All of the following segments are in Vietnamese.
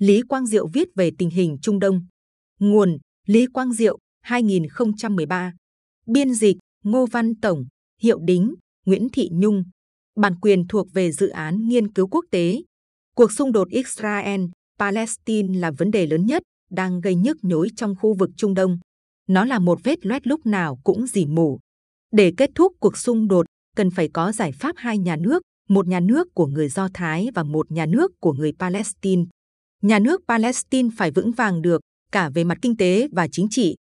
Lý Quang Diệu viết về tình hình Trung Đông. Nguồn Lý Quang Diệu 2013. Biên dịch Ngô Văn Tổng, Hiệu Đính, Nguyễn Thị Nhung. Bản quyền thuộc về dự án nghiên cứu quốc tế. Cuộc xung đột Israel-Palestine là vấn đề lớn nhất đang gây nhức nhối trong khu vực Trung Đông. Nó là một vết loét lúc nào cũng dỉ mù. Để kết thúc cuộc xung đột, cần phải có giải pháp hai nhà nước, một nhà nước của người Do Thái và một nhà nước của người Palestine. Nhà nước Palestine phải vững vàng được cả về mặt kinh tế và chính trị.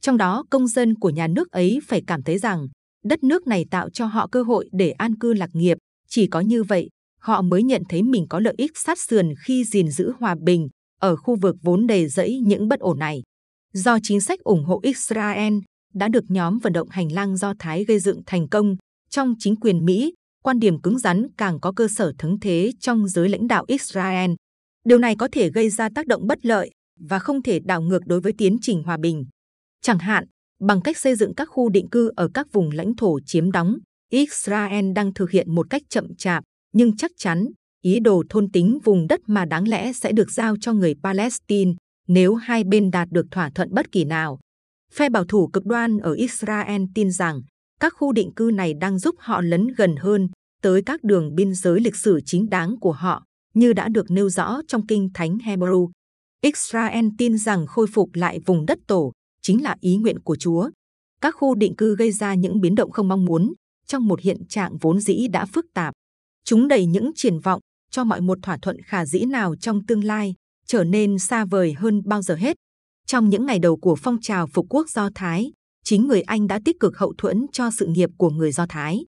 Trong đó, công dân của nhà nước ấy phải cảm thấy rằng đất nước này tạo cho họ cơ hội để an cư lạc nghiệp. Chỉ có như vậy, họ mới nhận thấy mình có lợi ích sát sườn khi gìn giữ hòa bình ở khu vực vốn đầy rẫy những bất ổn này. Do chính sách ủng hộ Israel đã được nhóm vận động hành lang Do Thái gây dựng thành công trong chính quyền Mỹ, quan điểm cứng rắn càng có cơ sở thắng thế trong giới lãnh đạo Israel. Điều này có thể gây ra tác động bất lợi và không thể đảo ngược đối với tiến trình hòa bình. Chẳng hạn, bằng cách xây dựng các khu định cư ở các vùng lãnh thổ chiếm đóng, Israel đang thực hiện một cách chậm chạp nhưng chắc chắn ý đồ thôn tính vùng đất mà đáng lẽ sẽ được giao cho người Palestine nếu hai bên đạt được thỏa thuận bất kỳ nào. Phe bảo thủ cực đoan ở Israel tin rằng các khu định cư này đang giúp họ lấn gần hơn tới các đường biên giới lịch sử chính đáng của họ, như đã được nêu rõ trong kinh thánh Hebrew. Israel tin rằng khôi phục lại vùng đất tổ chính là ý nguyện của Chúa. Các khu định cư gây ra những biến động không mong muốn trong một hiện trạng vốn dĩ đã phức tạp. Chúng đầy những triển vọng cho mọi một thỏa thuận khả dĩ nào trong tương lai trở nên xa vời hơn bao giờ hết. Trong những ngày đầu của phong trào phục quốc Do Thái, chính người Anh đã tích cực hậu thuẫn cho sự nghiệp của người Do Thái.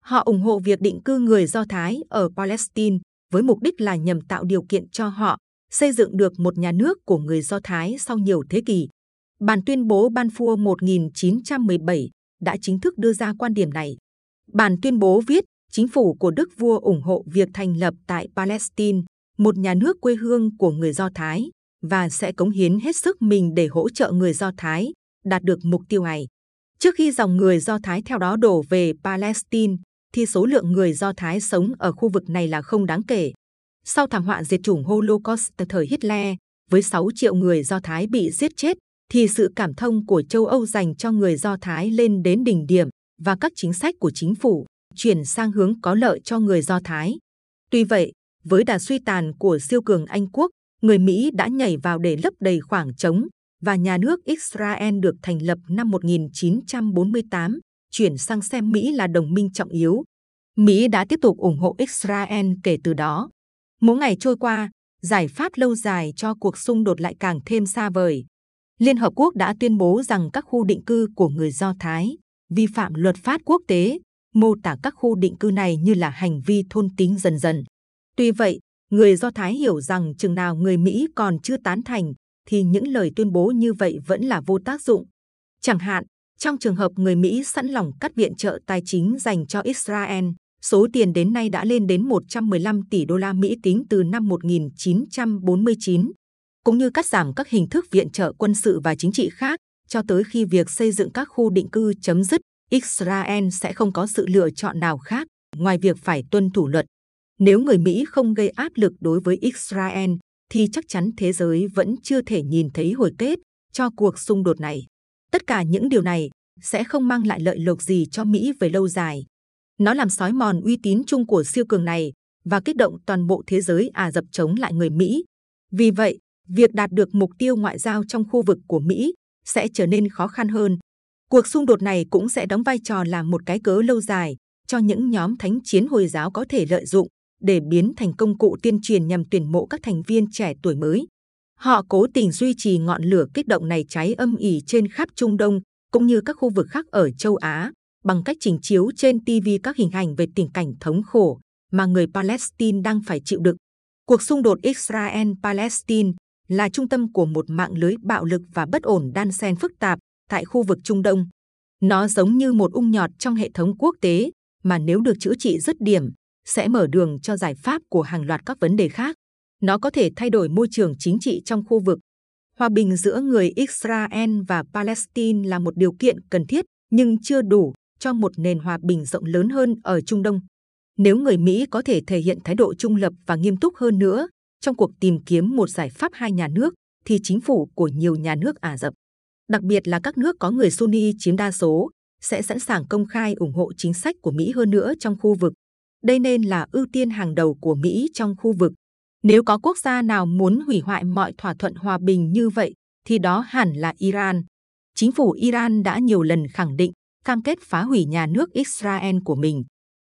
Họ ủng hộ việc định cư người Do Thái ở Palestine với mục đích là nhằm tạo điều kiện cho họ xây dựng được một nhà nước của người Do Thái sau nhiều thế kỷ. Bản tuyên bố Balfour 1917 đã chính thức đưa ra quan điểm này. Bản tuyên bố viết chính phủ của Đức Vua ủng hộ việc thành lập tại Palestine một nhà nước quê hương của người Do Thái và sẽ cống hiến hết sức mình để hỗ trợ người Do Thái đạt được mục tiêu này. Trước khi dòng người Do Thái theo đó đổ về Palestine, thì số lượng người Do Thái sống ở khu vực này là không đáng kể. Sau thảm họa diệt chủng Holocaust thời Hitler, với 6 triệu người Do Thái bị giết chết, thì sự cảm thông của châu Âu dành cho người Do Thái lên đến đỉnh điểm và các chính sách của chính phủ chuyển sang hướng có lợi cho người Do Thái. Tuy vậy, với đà suy tàn của siêu cường Anh quốc, người Mỹ đã nhảy vào để lấp đầy khoảng trống và nhà nước Israel được thành lập năm 1948, chuyển sang xem Mỹ là đồng minh trọng yếu. Mỹ đã tiếp tục ủng hộ Israel kể từ đó. Mỗi ngày trôi qua, giải pháp lâu dài cho cuộc xung đột lại càng thêm xa vời. Liên Hợp Quốc đã tuyên bố rằng các khu định cư của người Do Thái vi phạm luật pháp quốc tế, mô tả các khu định cư này như là hành vi thôn tính dần dần. Tuy vậy, người Do Thái hiểu rằng chừng nào người Mỹ còn chưa tán thành, thì những lời tuyên bố như vậy vẫn là vô tác dụng. Chẳng hạn, trong trường hợp người Mỹ sẵn lòng cắt viện trợ tài chính dành cho Israel, số tiền đến nay đã lên đến 115 tỷ đô la Mỹ tính từ năm 1949, cũng như cắt giảm các hình thức viện trợ quân sự và chính trị khác cho tới khi việc xây dựng các khu định cư chấm dứt, Israel sẽ không có sự lựa chọn nào khác ngoài việc phải tuân thủ luật. Nếu người Mỹ không gây áp lực đối với Israel, thì chắc chắn thế giới vẫn chưa thể nhìn thấy hồi kết cho cuộc xung đột này. Tất cả những điều này sẽ không mang lại lợi lộc gì cho Mỹ về lâu dài. Nó làm sói mòn uy tín chung của siêu cường này và kích động toàn bộ thế giới Ả Rập chống lại người Mỹ. Vì vậy, việc đạt được mục tiêu ngoại giao trong khu vực của Mỹ sẽ trở nên khó khăn hơn. Cuộc xung đột này cũng sẽ đóng vai trò là một cái cớ lâu dài cho những nhóm thánh chiến Hồi giáo có thể lợi dụng để biến thành công cụ tuyên truyền nhằm tuyển mộ các thành viên trẻ tuổi mới. Họ cố tình duy trì ngọn lửa kích động này cháy âm ỉ trên khắp Trung Đông, cũng như các khu vực khác ở châu Á, bằng cách trình chiếu trên TV các hình ảnh về tình cảnh thống khổ mà người Palestine đang phải chịu đựng. Cuộc xung đột Israel-Palestine là trung tâm của một mạng lưới bạo lực và bất ổn đan xen phức tạp tại khu vực Trung Đông. Nó giống như một ung nhọt trong hệ thống quốc tế, mà nếu được chữa trị dứt điểm, sẽ mở đường cho giải pháp của hàng loạt các vấn đề khác. Nó có thể thay đổi môi trường chính trị trong khu vực. Hòa bình giữa người Israel và Palestine là một điều kiện cần thiết nhưng chưa đủ cho một nền hòa bình rộng lớn hơn ở Trung Đông. Nếu người Mỹ có thể thể hiện thái độ trung lập và nghiêm túc hơn nữa trong cuộc tìm kiếm một giải pháp hai nhà nước thì chính phủ của nhiều nhà nước Ả Rập, đặc biệt là các nước có người Sunni chiếm đa số, sẽ sẵn sàng công khai ủng hộ chính sách của Mỹ hơn nữa trong khu vực. Đây nên là ưu tiên hàng đầu của Mỹ trong khu vực. Nếu có quốc gia nào muốn hủy hoại mọi thỏa thuận hòa bình như vậy, thì đó hẳn là Iran. Chính phủ Iran đã nhiều lần khẳng định cam kết phá hủy nhà nước Israel của mình.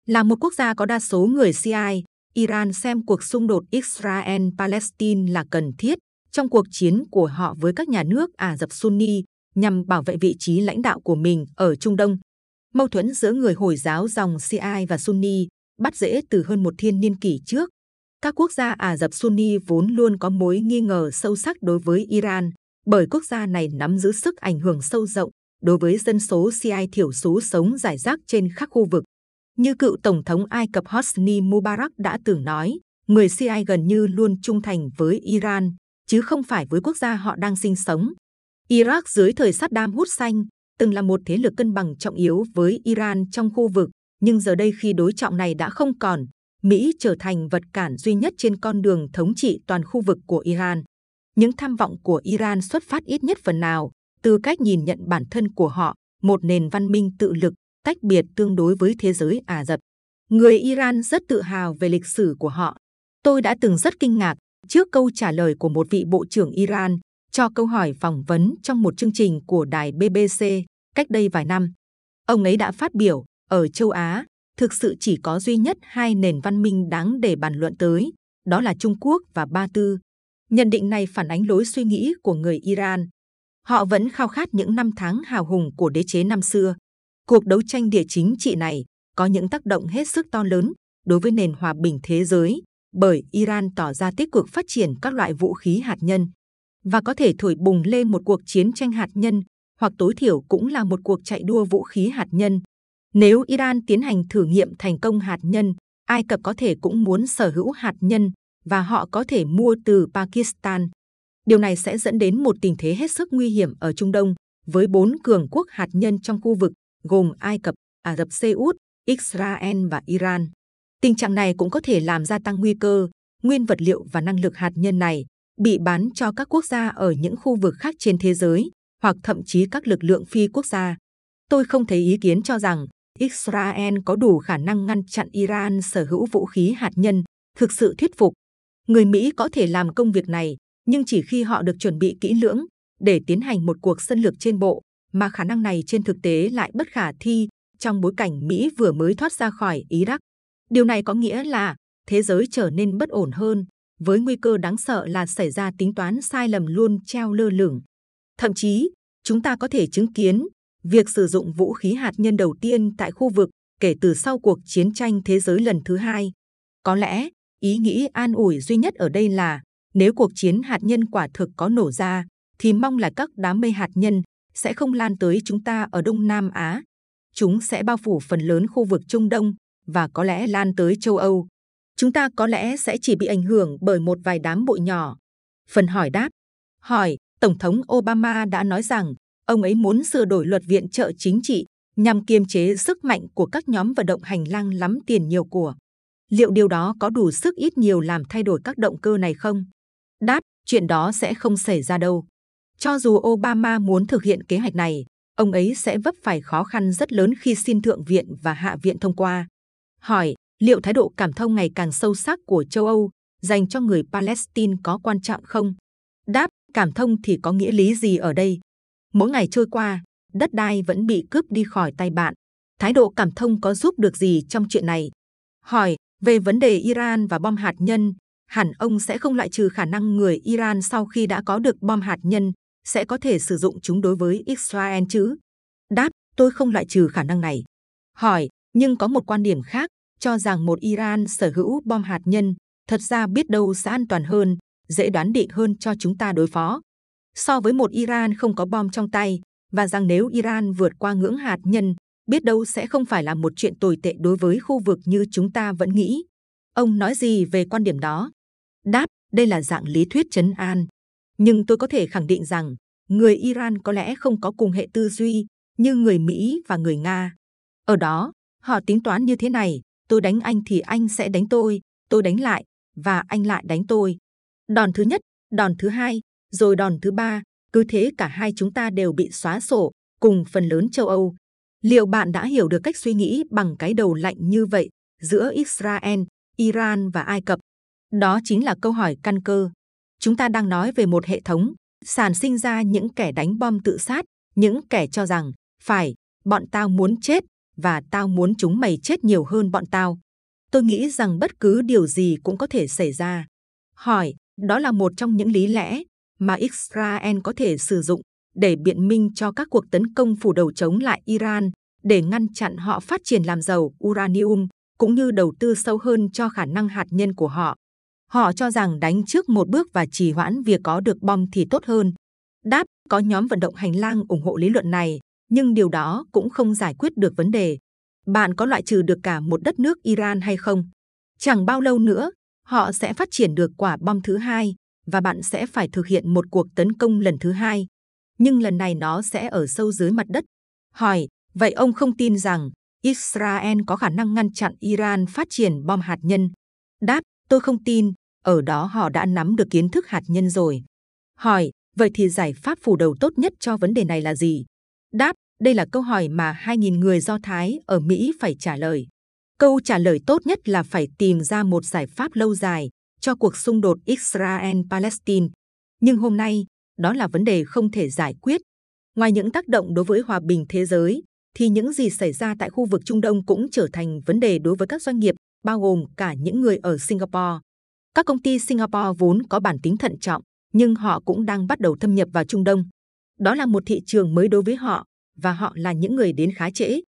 Là một quốc gia có đa số người Shiite, Iran xem cuộc xung đột Israel-Palestine là cần thiết trong cuộc chiến của họ với các nhà nước Ả Rập Sunni nhằm bảo vệ vị trí lãnh đạo của mình ở Trung Đông. Mâu thuẫn giữa người Hồi giáo dòng Shiite và Sunni bắt rễ từ hơn một thiên niên kỷ trước. Các quốc gia Ả Rập Sunni vốn luôn có mối nghi ngờ sâu sắc đối với Iran, bởi quốc gia này nắm giữ sức ảnh hưởng sâu rộng đối với dân số Shiite thiểu số sống rải rác trên khắp khu vực. Như cựu Tổng thống Ai Cập Hosni Mubarak đã từng nói, người Shiite gần như luôn trung thành với Iran, chứ không phải với quốc gia họ đang sinh sống. Iraq dưới thời Saddam Hussein từng là một thế lực cân bằng trọng yếu với Iran trong khu vực, nhưng giờ đây khi đối trọng này đã không còn, Mỹ trở thành vật cản duy nhất trên con đường thống trị toàn khu vực của Iran. Những tham vọng của Iran xuất phát ít nhất phần nào từ cách nhìn nhận bản thân của họ, một nền văn minh tự lực, tách biệt tương đối với thế giới Ả Rập. Người Iran rất tự hào về lịch sử của họ. Tôi đã từng rất kinh ngạc trước câu trả lời của một vị bộ trưởng Iran cho câu hỏi phỏng vấn trong một chương trình của đài BBC cách đây vài năm. Ông ấy đã phát biểu, ở châu Á, thực sự chỉ có duy nhất hai nền văn minh đáng để bàn luận tới, đó là Trung Quốc và Ba Tư. Nhận định này phản ánh lối suy nghĩ của người Iran. Họ vẫn khao khát những năm tháng hào hùng của đế chế năm xưa. Cuộc đấu tranh địa chính trị này có những tác động hết sức to lớn đối với nền hòa bình thế giới, bởi Iran tỏ ra tích cực phát triển các loại vũ khí hạt nhân và có thể thổi bùng lên một cuộc chiến tranh hạt nhân hoặc tối thiểu cũng là một cuộc chạy đua vũ khí hạt nhân. Nếu Iran tiến hành thử nghiệm thành công hạt nhân, Ai Cập có thể cũng muốn sở hữu hạt nhân và họ có thể mua từ Pakistan. Điều này sẽ dẫn đến một tình thế hết sức nguy hiểm ở Trung Đông với bốn cường quốc hạt nhân trong khu vực gồm Ai Cập, Ả Rập Xê Út, Israel và Iran. Tình trạng này cũng có thể làm gia tăng nguy cơ nguyên vật liệu và năng lực hạt nhân này bị bán cho các quốc gia ở những khu vực khác trên thế giới hoặc thậm chí các lực lượng phi quốc gia. Tôi không thấy ý kiến cho rằng Israel có đủ khả năng ngăn chặn Iran sở hữu vũ khí hạt nhân thực sự thuyết phục. Người Mỹ có thể làm công việc này, nhưng chỉ khi họ được chuẩn bị kỹ lưỡng để tiến hành một cuộc xâm lược trên bộ, mà khả năng này trên thực tế lại bất khả thi trong bối cảnh Mỹ vừa mới thoát ra khỏi Iraq. Điều này có nghĩa là thế giới trở nên bất ổn hơn, với nguy cơ đáng sợ là xảy ra tính toán sai lầm luôn treo lơ lửng. Thậm chí, chúng ta có thể chứng kiến việc sử dụng vũ khí hạt nhân đầu tiên tại khu vực kể từ sau cuộc chiến tranh thế giới lần thứ hai. Có lẽ, ý nghĩ an ủi duy nhất ở đây là nếu cuộc chiến hạt nhân quả thực có nổ ra, thì mong là các đám mây hạt nhân sẽ không lan tới chúng ta ở Đông Nam Á. Chúng sẽ bao phủ phần lớn khu vực Trung Đông và có lẽ lan tới châu Âu. Chúng ta có lẽ sẽ chỉ bị ảnh hưởng bởi một vài đám bụi nhỏ. Phần hỏi đáp. Hỏi, Tổng thống Obama đã nói rằng ông ấy muốn sửa đổi luật viện trợ chính trị nhằm kiềm chế sức mạnh của các nhóm vận động hành lang lắm tiền nhiều của. Liệu điều đó có đủ sức ít nhiều làm thay đổi các động cơ này không? Đáp, chuyện đó sẽ không xảy ra đâu. Cho dù Obama muốn thực hiện kế hoạch này, ông ấy sẽ vấp phải khó khăn rất lớn khi xin Thượng viện và Hạ viện thông qua. Hỏi, liệu thái độ cảm thông ngày càng sâu sắc của châu Âu dành cho người Palestine có quan trọng không? Đáp, cảm thông thì có nghĩa lý gì ở đây? Mỗi ngày trôi qua, đất đai vẫn bị cướp đi khỏi tay bạn. Thái độ cảm thông có giúp được gì trong chuyện này? Hỏi, về vấn đề Iran và bom hạt nhân, hẳn ông sẽ không loại trừ khả năng người Iran sau khi đã có được bom hạt nhân sẽ có thể sử dụng chúng đối với Israel chứ? Đáp, tôi không loại trừ khả năng này. Hỏi, nhưng có một quan điểm khác cho rằng một Iran sở hữu bom hạt nhân thật ra biết đâu sẽ an toàn hơn, dễ đoán định hơn cho chúng ta đối phó. So với một Iran không có bom trong tay, và rằng nếu Iran vượt qua ngưỡng hạt nhân, biết đâu sẽ không phải là một chuyện tồi tệ đối với khu vực như chúng ta vẫn nghĩ. Ông nói gì về quan điểm đó? Đáp, đây là dạng lý thuyết chấn an. Nhưng tôi có thể khẳng định rằng, người Iran có lẽ không có cùng hệ tư duy như người Mỹ và người Nga. Ở đó, họ tính toán như thế này, tôi đánh anh thì anh sẽ đánh tôi, tôi đánh lại, và anh lại đánh tôi. Đòn thứ nhất, đòn thứ hai, rồi đòn thứ ba, cứ thế cả hai chúng ta đều bị xóa sổ, cùng phần lớn châu Âu. Liệu bạn đã hiểu được cách suy nghĩ bằng cái đầu lạnh như vậy giữa Israel, Iran và Ai Cập? Đó chính là câu hỏi căn cơ. Chúng ta đang nói về một hệ thống sản sinh ra những kẻ đánh bom tự sát, những kẻ cho rằng phải, bọn tao muốn chết và tao muốn chúng mày chết nhiều hơn bọn tao. Tôi nghĩ rằng bất cứ điều gì cũng có thể xảy ra. Hỏi, đó là một trong những lý lẽ mà Israel có thể sử dụng để biện minh cho các cuộc tấn công phủ đầu chống lại Iran để ngăn chặn họ phát triển làm giàu uranium cũng như đầu tư sâu hơn cho khả năng hạt nhân của họ. Họ cho rằng đánh trước một bước và trì hoãn việc có được bom thì tốt hơn. Đáp, có nhóm vận động hành lang ủng hộ lý luận này, nhưng điều đó cũng không giải quyết được vấn đề. Bạn có loại trừ được cả một đất nước Iran hay không? Chẳng bao lâu nữa, họ sẽ phát triển được quả bom thứ hai và bạn sẽ phải thực hiện một cuộc tấn công lần thứ hai. Nhưng lần này nó sẽ ở sâu dưới mặt đất. Hỏi, vậy ông không tin rằng Israel có khả năng ngăn chặn Iran phát triển bom hạt nhân? Đáp, tôi không tin, ở đó họ đã nắm được kiến thức hạt nhân rồi. Hỏi, vậy thì giải pháp phủ đầu tốt nhất cho vấn đề này là gì? Đáp, đây là câu hỏi mà 2.000 người Do Thái ở Mỹ phải trả lời. Câu trả lời tốt nhất là phải tìm ra một giải pháp lâu dài cho cuộc xung đột Israel-Palestine. Nhưng hôm nay, đó là vấn đề không thể giải quyết. Ngoài những tác động đối với hòa bình thế giới, thì những gì xảy ra tại khu vực Trung Đông cũng trở thành vấn đề đối với các doanh nghiệp, bao gồm cả những người ở Singapore. Các công ty Singapore vốn có bản tính thận trọng, nhưng họ cũng đang bắt đầu thâm nhập vào Trung Đông. Đó là một thị trường mới đối với họ, và họ là những người đến khá trễ.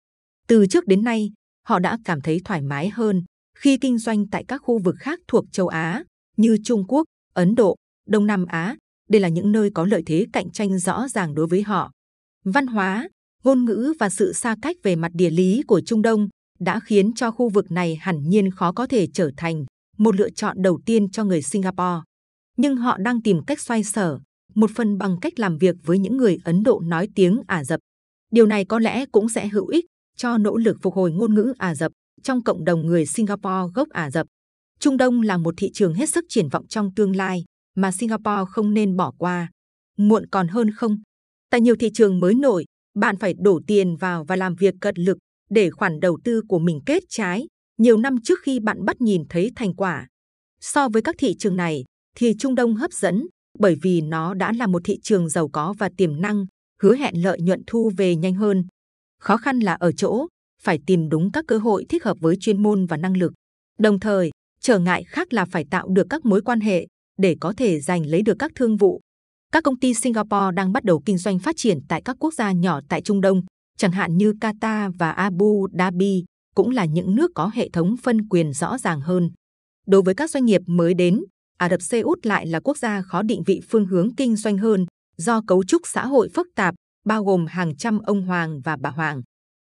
Từ trước đến nay, họ đã cảm thấy thoải mái hơn khi kinh doanh tại các khu vực khác thuộc châu Á như Trung Quốc, Ấn Độ, Đông Nam Á. Đây là những nơi có lợi thế cạnh tranh rõ ràng đối với họ. Văn hóa, ngôn ngữ và sự xa cách về mặt địa lý của Trung Đông đã khiến cho khu vực này hẳn nhiên khó có thể trở thành một lựa chọn đầu tiên cho người Singapore. Nhưng họ đang tìm cách xoay sở, một phần bằng cách làm việc với những người Ấn Độ nói tiếng Ả Rập. Điều này có lẽ cũng sẽ hữu ích cho nỗ lực phục hồi ngôn ngữ Ả Rập trong cộng đồng người Singapore gốc Ả Rập. Trung Đông là một thị trường hết sức triển vọng trong tương lai mà Singapore không nên bỏ qua. Muộn còn hơn không? Tại nhiều thị trường mới nổi, bạn phải đổ tiền vào và làm việc cật lực để khoản đầu tư của mình kết trái nhiều năm trước khi bạn bắt nhìn thấy thành quả. So với các thị trường này, thì Trung Đông hấp dẫn bởi vì nó đã là một thị trường giàu có và tiềm năng, hứa hẹn lợi nhuận thu về nhanh hơn. Khó khăn là ở chỗ phải tìm đúng các cơ hội thích hợp với chuyên môn và năng lực. Đồng thời, trở ngại khác là phải tạo được các mối quan hệ để có thể giành lấy được các thương vụ. Các công ty Singapore đang bắt đầu kinh doanh phát triển tại các quốc gia nhỏ tại Trung Đông, chẳng hạn như Qatar và Abu Dhabi, cũng là những nước có hệ thống phân quyền rõ ràng hơn. Đối với các doanh nghiệp mới đến, Ả Rập Xê Út lại là quốc gia khó định vị phương hướng kinh doanh hơn do cấu trúc xã hội phức tạp, bao gồm hàng trăm ông hoàng và bà hoàng.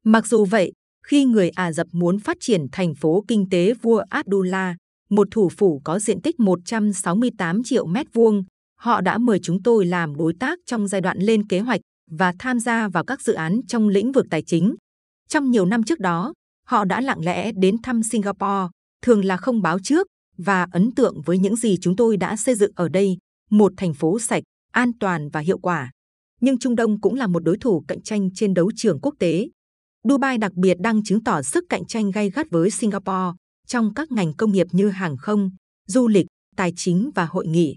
Mặc dù vậy, khi người Ả Rập muốn phát triển thành phố kinh tế vua Abdullah, một thủ phủ có diện tích 168 triệu mét vuông, họ đã mời chúng tôi làm đối tác trong giai đoạn lên kế hoạch và tham gia vào các dự án trong lĩnh vực tài chính. Trong nhiều năm trước đó, họ đã lặng lẽ đến thăm Singapore, thường là không báo trước và ấn tượng với những gì chúng tôi đã xây dựng ở đây, một thành phố sạch, an toàn và hiệu quả. Nhưng Trung Đông cũng là một đối thủ cạnh tranh trên đấu trường quốc tế. Dubai đặc biệt đang chứng tỏ sức cạnh tranh gay gắt với Singapore trong các ngành công nghiệp như hàng không, du lịch, tài chính và hội nghị.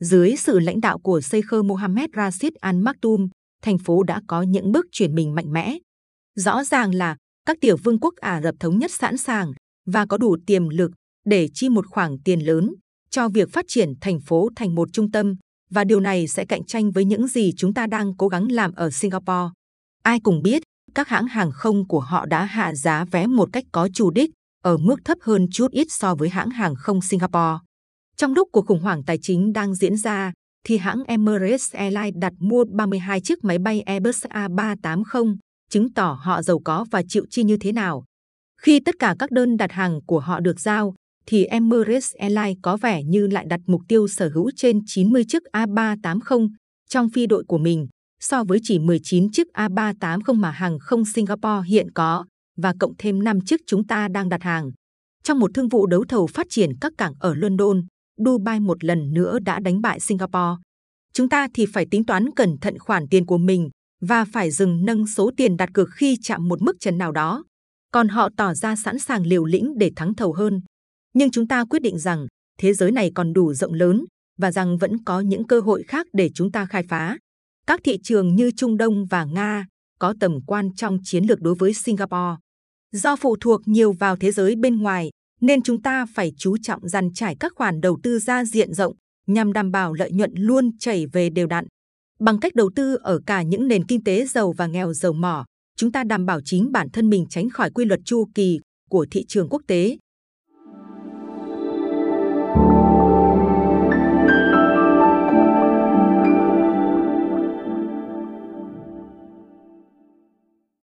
Dưới sự lãnh đạo của Sheikh Mohammed Rashid Al Maktoum, thành phố đã có những bước chuyển mình mạnh mẽ. Rõ ràng là các tiểu vương quốc Ả Rập thống nhất sẵn sàng và có đủ tiềm lực để chi một khoản tiền lớn cho việc phát triển thành phố thành một trung tâm và điều này sẽ cạnh tranh với những gì chúng ta đang cố gắng làm ở Singapore. Ai cũng biết, các hãng hàng không của họ đã hạ giá vé một cách có chủ đích ở mức thấp hơn chút ít so với hãng hàng không Singapore. Trong lúc cuộc khủng hoảng tài chính đang diễn ra, thì hãng Emirates Airlines đặt mua 32 chiếc máy bay Airbus A380, chứng tỏ họ giàu có và chịu chi như thế nào. Khi tất cả các đơn đặt hàng của họ được giao, thì Emirates Airlines có vẻ như lại đặt mục tiêu sở hữu trên 90 chiếc A380 trong phi đội của mình, so với chỉ 19 chiếc A380 mà hàng không Singapore hiện có và cộng thêm 5 chiếc chúng ta đang đặt hàng. Trong một thương vụ đấu thầu phát triển các cảng ở London, Dubai một lần nữa đã đánh bại Singapore. Chúng ta thì phải tính toán cẩn thận khoản tiền của mình và phải dừng nâng số tiền đặt cược khi chạm một mức trần nào đó. Còn họ tỏ ra sẵn sàng liều lĩnh để thắng thầu hơn. Nhưng chúng ta quyết định rằng thế giới này còn đủ rộng lớn và rằng vẫn có những cơ hội khác để chúng ta khai phá. Các thị trường như Trung Đông và Nga có tầm quan trong chiến lược đối với Singapore. Do phụ thuộc nhiều vào thế giới bên ngoài, nên chúng ta phải chú trọng dàn trải các khoản đầu tư ra diện rộng nhằm đảm bảo lợi nhuận luôn chảy về đều đặn. Bằng cách đầu tư ở cả những nền kinh tế giàu và nghèo dầu mỏ, chúng ta đảm bảo chính bản thân mình tránh khỏi quy luật chu kỳ của thị trường quốc tế.